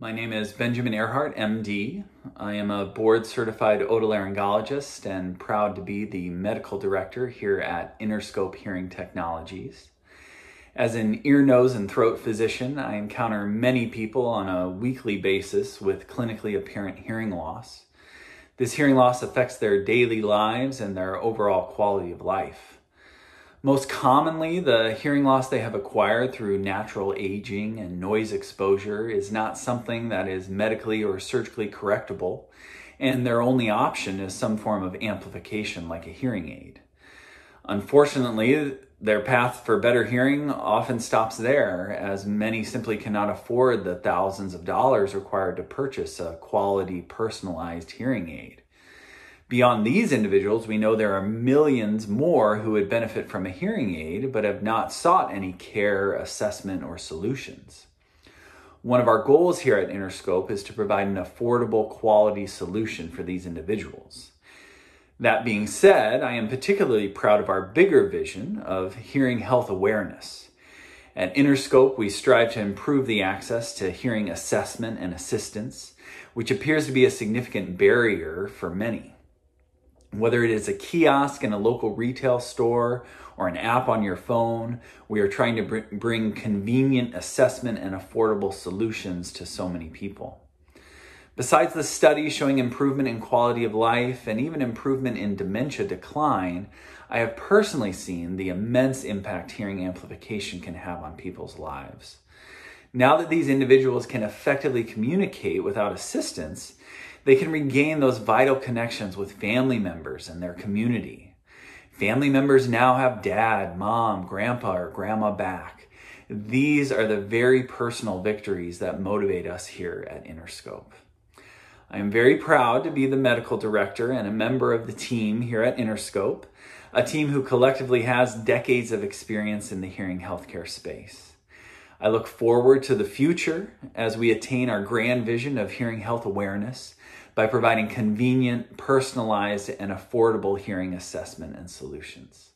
My name is Benjamin Earhart, MD. I am a board certified otolaryngologist and proud to be the medical director here at InnerScope Hearing Technologies. As an ear, nose, and throat physician, I encounter many people on a weekly basis with clinically apparent hearing loss. This hearing loss affects their daily lives and their overall quality of life. Most commonly, the hearing loss they have acquired through natural aging and noise exposure is not something that is medically or surgically correctable, and their only option is some form of amplification like a hearing aid. Unfortunately, their path for better hearing often stops there, as many simply cannot afford the thousands of dollars required to purchase a quality personalized hearing aid. Beyond these individuals, we know there are millions more who would benefit from a hearing aid but have not sought any care, assessment, or solutions. One of our goals here at InnerScope is to provide an affordable quality solution for these individuals. That being said, I am particularly proud of our bigger vision of hearing health awareness. At InnerScope, we strive to improve the access to hearing assessment and assistance, which appears to be a significant barrier for many. Whether it is a kiosk in a local retail store or an app on your phone, we are trying to br- bring convenient assessment and affordable solutions to so many people. Besides the studies showing improvement in quality of life and even improvement in dementia decline, I have personally seen the immense impact hearing amplification can have on people's lives. Now that these individuals can effectively communicate without assistance, they can regain those vital connections with family members and their community. Family members now have dad, mom, grandpa, or grandma back. These are the very personal victories that motivate us here at InnerScope. I am very proud to be the medical director and a member of the team here at InnerScope, a team who collectively has decades of experience in the hearing healthcare space. I look forward to the future as we attain our grand vision of hearing health awareness by providing convenient, personalized, and affordable hearing assessment and solutions.